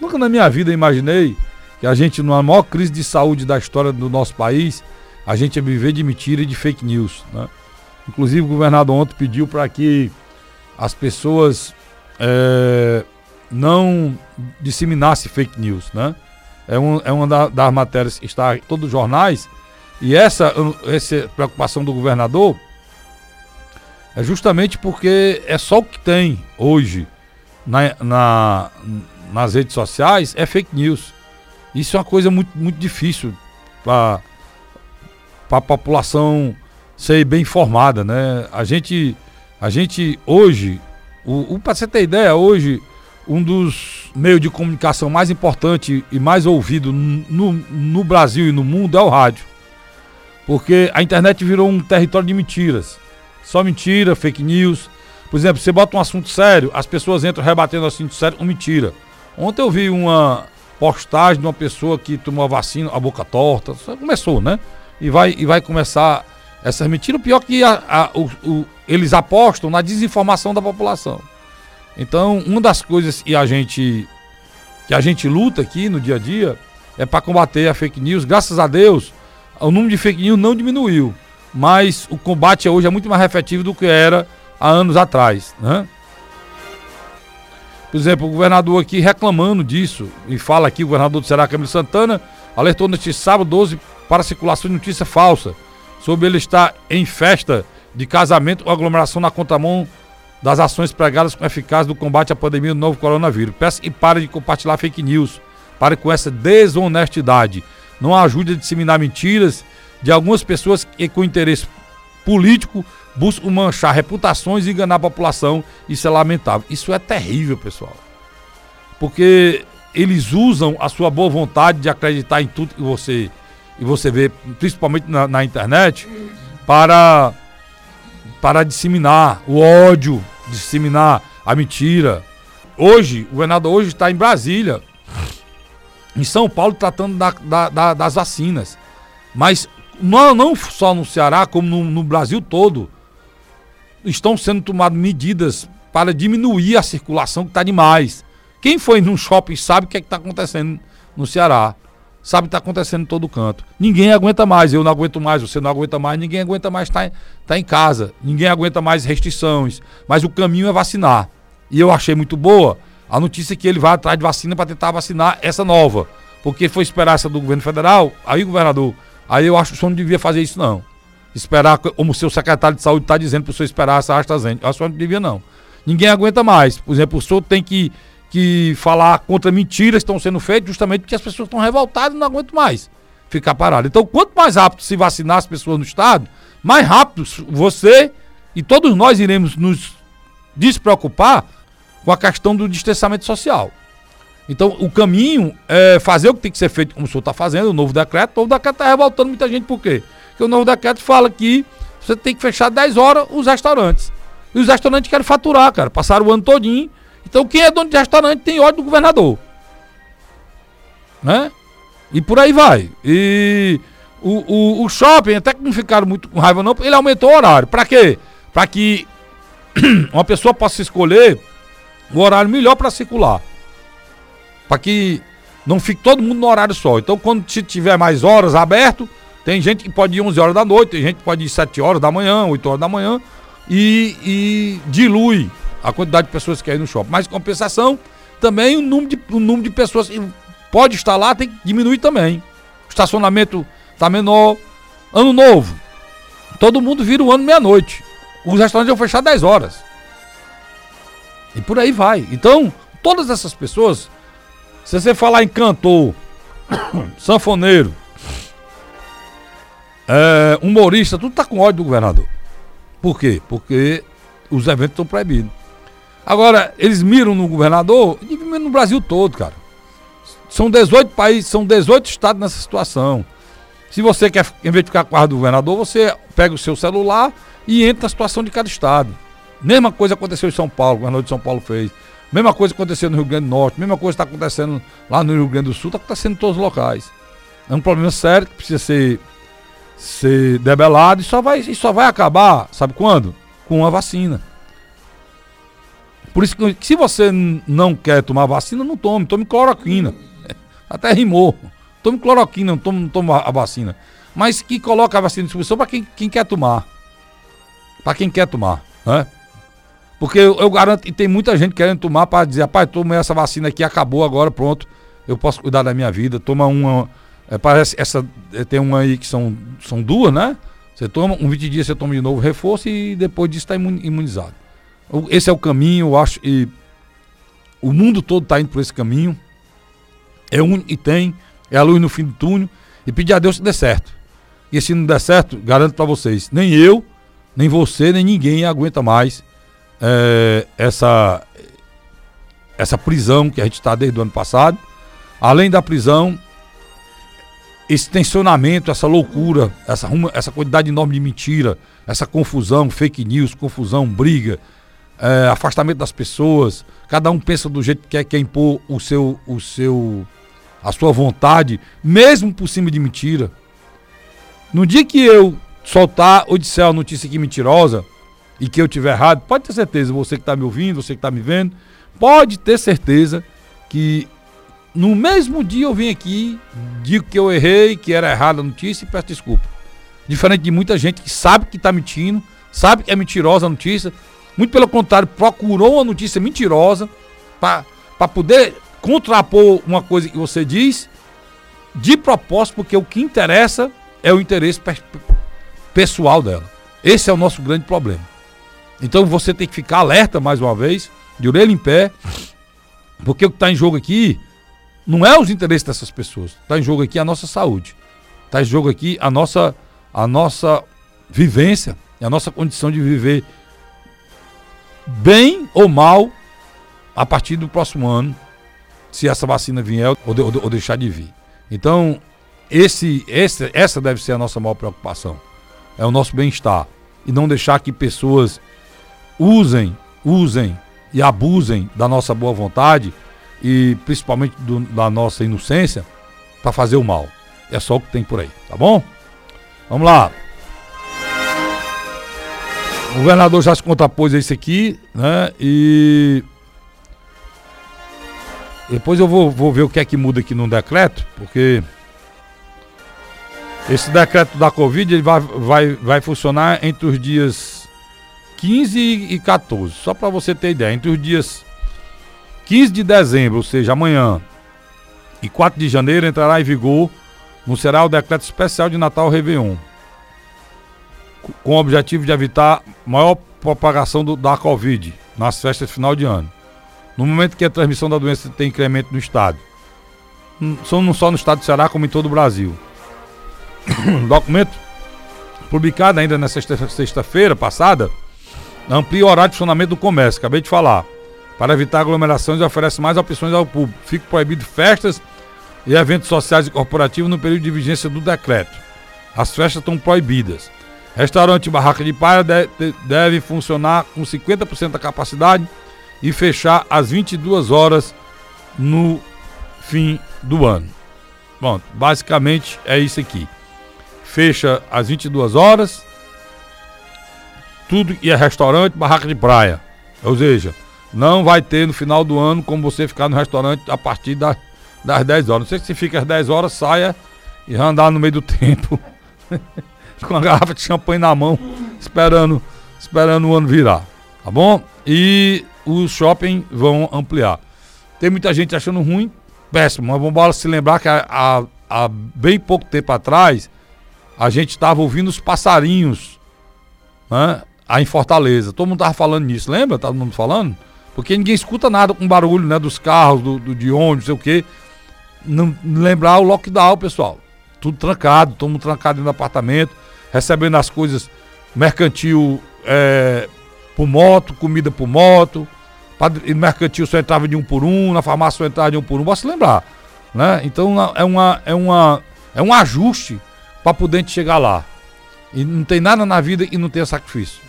Nunca na minha vida imaginei que a gente, numa maior crise de saúde da história do nosso país, a gente ia viver de mentira e de fake news. Né? Inclusive, o governador ontem pediu para que as pessoas é, não disseminassem fake news. Né? É, um, é uma da, das matérias que está em todos os jornais. E essa, essa preocupação do governador é justamente porque é só o que tem hoje na, na, nas redes sociais é fake news. Isso é uma coisa muito, muito difícil para a população ser bem informada, né? A gente, a gente hoje, o, o para você ter ideia, hoje um dos meios de comunicação mais importante e mais ouvido no, no Brasil e no mundo é o rádio. Porque a internet virou um território de mentiras. Só mentira, fake news. Por exemplo, você bota um assunto sério, as pessoas entram rebatendo assunto sério com mentira. Ontem eu vi uma postagem de uma pessoa que tomou a vacina, a boca torta. Começou, né? E vai, e vai começar essas mentiras. Pior é que a, a, o, o, eles apostam na desinformação da população. Então, uma das coisas que a gente, que a gente luta aqui no dia a dia é para combater a fake news. Graças a Deus, o número de fake news não diminuiu. Mas o combate hoje é muito mais efetivo do que era há anos atrás. Né? Por exemplo, o governador aqui reclamando disso, e fala aqui, o governador do Ceará, Camilo Santana, alertou neste sábado 12 para circulação de notícia falsa sobre ele estar em festa de casamento ou aglomeração na contramão das ações pregadas com eficácia do combate à pandemia do novo coronavírus. Peço e pare de compartilhar fake news. Pare com essa desonestidade. Não ajude a disseminar mentiras de algumas pessoas que, com interesse político, buscam manchar reputações e enganar a população. Isso é lamentável. Isso é terrível, pessoal. Porque eles usam a sua boa vontade de acreditar em tudo que você e você vê, principalmente na, na internet, para para disseminar o ódio, disseminar a mentira. Hoje, o governador hoje está em Brasília, em São Paulo, tratando da, da, da, das vacinas. Mas não, não só no Ceará, como no, no Brasil todo, estão sendo tomadas medidas para diminuir a circulação que está demais. Quem foi num shopping sabe o que é está acontecendo no Ceará. Sabe o que está acontecendo em todo canto. Ninguém aguenta mais, eu não aguento mais, você não aguenta mais, ninguém aguenta mais estar tá, tá em casa. Ninguém aguenta mais restrições. Mas o caminho é vacinar. E eu achei muito boa a notícia que ele vai atrás de vacina para tentar vacinar essa nova. Porque foi esperar essa do governo federal, aí governador, aí eu acho que o senhor não devia fazer isso não esperar, como o seu secretário de saúde está dizendo para o senhor esperar essa AstraZeneca. Eu acho que não devia, não. Ninguém aguenta mais. Por exemplo, o senhor tem que, que falar contra mentiras que estão sendo feitas justamente porque as pessoas estão revoltadas e não aguentam mais ficar parado. Então, quanto mais rápido se vacinar as pessoas no Estado, mais rápido você e todos nós iremos nos despreocupar com a questão do distanciamento social. Então, o caminho é fazer o que tem que ser feito, como o senhor está fazendo, o novo decreto. O novo decreto está revoltando muita gente, por quê? Porque o novo decreto fala que você tem que fechar 10 horas os restaurantes. E os restaurantes querem faturar, cara. Passaram o ano todinho. Então quem é dono de restaurante tem ódio do governador. Né? E por aí vai. E o, o, o shopping, até que não ficaram muito com raiva não, ele aumentou o horário. Para quê? Para que uma pessoa possa escolher o horário melhor para circular. Para que não fique todo mundo no horário só. Então quando tiver mais horas aberto, tem gente que pode ir 11 horas da noite, tem gente que pode ir 7 horas da manhã, 8 horas da manhã e, e dilui a quantidade de pessoas que querem no shopping. Mas, compensação, também o número de, o número de pessoas que pode estar lá tem que diminuir também. O estacionamento está menor. Ano novo, todo mundo vira o ano meia-noite. Os restaurantes vão fechar 10 horas. E por aí vai. Então, todas essas pessoas, se você falar em cantor, sanfoneiro, é, humorista, tudo tá com ódio do governador. Por quê? Porque os eventos estão proibidos. Agora, eles miram no governador e no Brasil todo, cara. São 18 países, são 18 estados nessa situação. Se você quer, em vez de ficar com a do governador, você pega o seu celular e entra na situação de cada estado. Mesma coisa aconteceu em São Paulo, o governador de São Paulo fez. Mesma coisa aconteceu no Rio Grande do Norte, mesma coisa está acontecendo lá no Rio Grande do Sul, está acontecendo em todos os locais. É um problema sério que precisa ser ser debelado e só vai, e só vai acabar, sabe quando? Com a vacina. Por isso que se você não quer tomar vacina, não tome, tome cloroquina. Até rimou. Tome cloroquina, não tome, não tome a vacina. Mas que coloca a vacina à disposição para quem, quem quer tomar. Para quem quer tomar, né? Porque eu, eu, garanto que tem muita gente querendo tomar para dizer, rapaz, tomei essa vacina aqui, acabou agora, pronto. Eu posso cuidar da minha vida. Toma uma. É, parece essa. Tem uma aí que são, são duas, né? Você toma, um 20 dias você toma de novo reforço e depois disso está imunizado. Esse é o caminho, eu acho, e o mundo todo está indo por esse caminho. É um e tem, é a luz no fim do túnel. E pedir a Deus que dê certo. E se não der certo, garanto para vocês, nem eu, nem você, nem ninguém aguenta mais é, essa, essa prisão que a gente está desde o ano passado. Além da prisão, esse tensionamento, essa loucura, essa, essa quantidade enorme de mentira, essa confusão, fake news, confusão, briga, é, afastamento das pessoas, cada um pensa do jeito que quer, quer impor o seu, o seu, a sua vontade, mesmo por cima de mentira. No dia que eu soltar ou disser a notícia aqui mentirosa e que eu tiver errado, pode ter certeza, você que está me ouvindo, você que está me vendo, pode ter certeza que no mesmo dia eu vim aqui, digo que eu errei, que era errada a notícia e peço desculpa. Diferente de muita gente que sabe que está mentindo, sabe que é mentirosa a notícia, muito pelo contrário, procurou uma notícia mentirosa para poder contrapor uma coisa que você diz de propósito, porque o que interessa é o interesse pessoal dela. Esse é o nosso grande problema. Então você tem que ficar alerta mais uma vez, de orelha em pé, porque o que está em jogo aqui não é os interesses dessas pessoas. Está em jogo aqui a nossa saúde. Está em jogo aqui a nossa, a nossa vivência, a nossa condição de viver bem ou mal a partir do próximo ano, se essa vacina vier ou, de, ou deixar de vir. Então, esse, esse, essa deve ser a nossa maior preocupação. É o nosso bem-estar. E não deixar que pessoas usem, usem e abusem da nossa boa vontade e principalmente do, da nossa inocência para fazer o mal. É só o que tem por aí, tá bom? Vamos lá. O governador já se contrapôs a isso aqui, né? E depois eu vou, vou ver o que é que muda aqui no decreto, porque esse decreto da Covid ele vai, vai, vai funcionar entre os dias 15 e 14. Só para você ter ideia, entre os dias 15 de dezembro, ou seja, amanhã, e 4 de janeiro entrará em vigor no será o decreto especial de Natal Réveillon com o objetivo de evitar maior propagação do, da Covid nas festas de final de ano. No momento que a transmissão da doença tem incremento no estado, não só no estado do Ceará, como em todo o Brasil. documento publicado ainda nessa sexta-feira passada amplia o horário de funcionamento do comércio, acabei de falar. Para evitar aglomerações oferece mais opções ao público. Fica proibido festas e eventos sociais e corporativos no período de vigência do decreto. As festas estão proibidas. Restaurante e barraca de praia de, devem funcionar com 50% da capacidade e fechar às 22 horas no fim do ano. Bom, basicamente é isso aqui. Fecha às 22 horas, tudo e é restaurante, barraca de praia. Ou seja, não vai ter no final do ano como você ficar no restaurante a partir das, das 10 horas. Não sei se fica às 10 horas, saia e andar no meio do tempo. com a garrafa de champanhe na mão, esperando, esperando o ano virar, tá bom? E os shopping vão ampliar. Tem muita gente achando ruim, péssimo, mas vamos se lembrar que há, há bem pouco tempo atrás a gente estava ouvindo os passarinhos né, aí em Fortaleza. Todo mundo estava falando nisso, lembra? Todo mundo falando? Porque ninguém escuta nada com barulho né, dos carros, do, do de ônibus, sei o quê. Não lembrar o lockdown, pessoal. Tudo trancado, todo mundo trancado no apartamento recebendo as coisas mercantil é, por moto, comida por moto. Mercantil só entrava de um por um, na farmácia só entrava de um por um, posso lembrar. Né? Então é, uma, é, uma, é um ajuste para poder chegar lá. E não tem nada na vida e não tem sacrifício.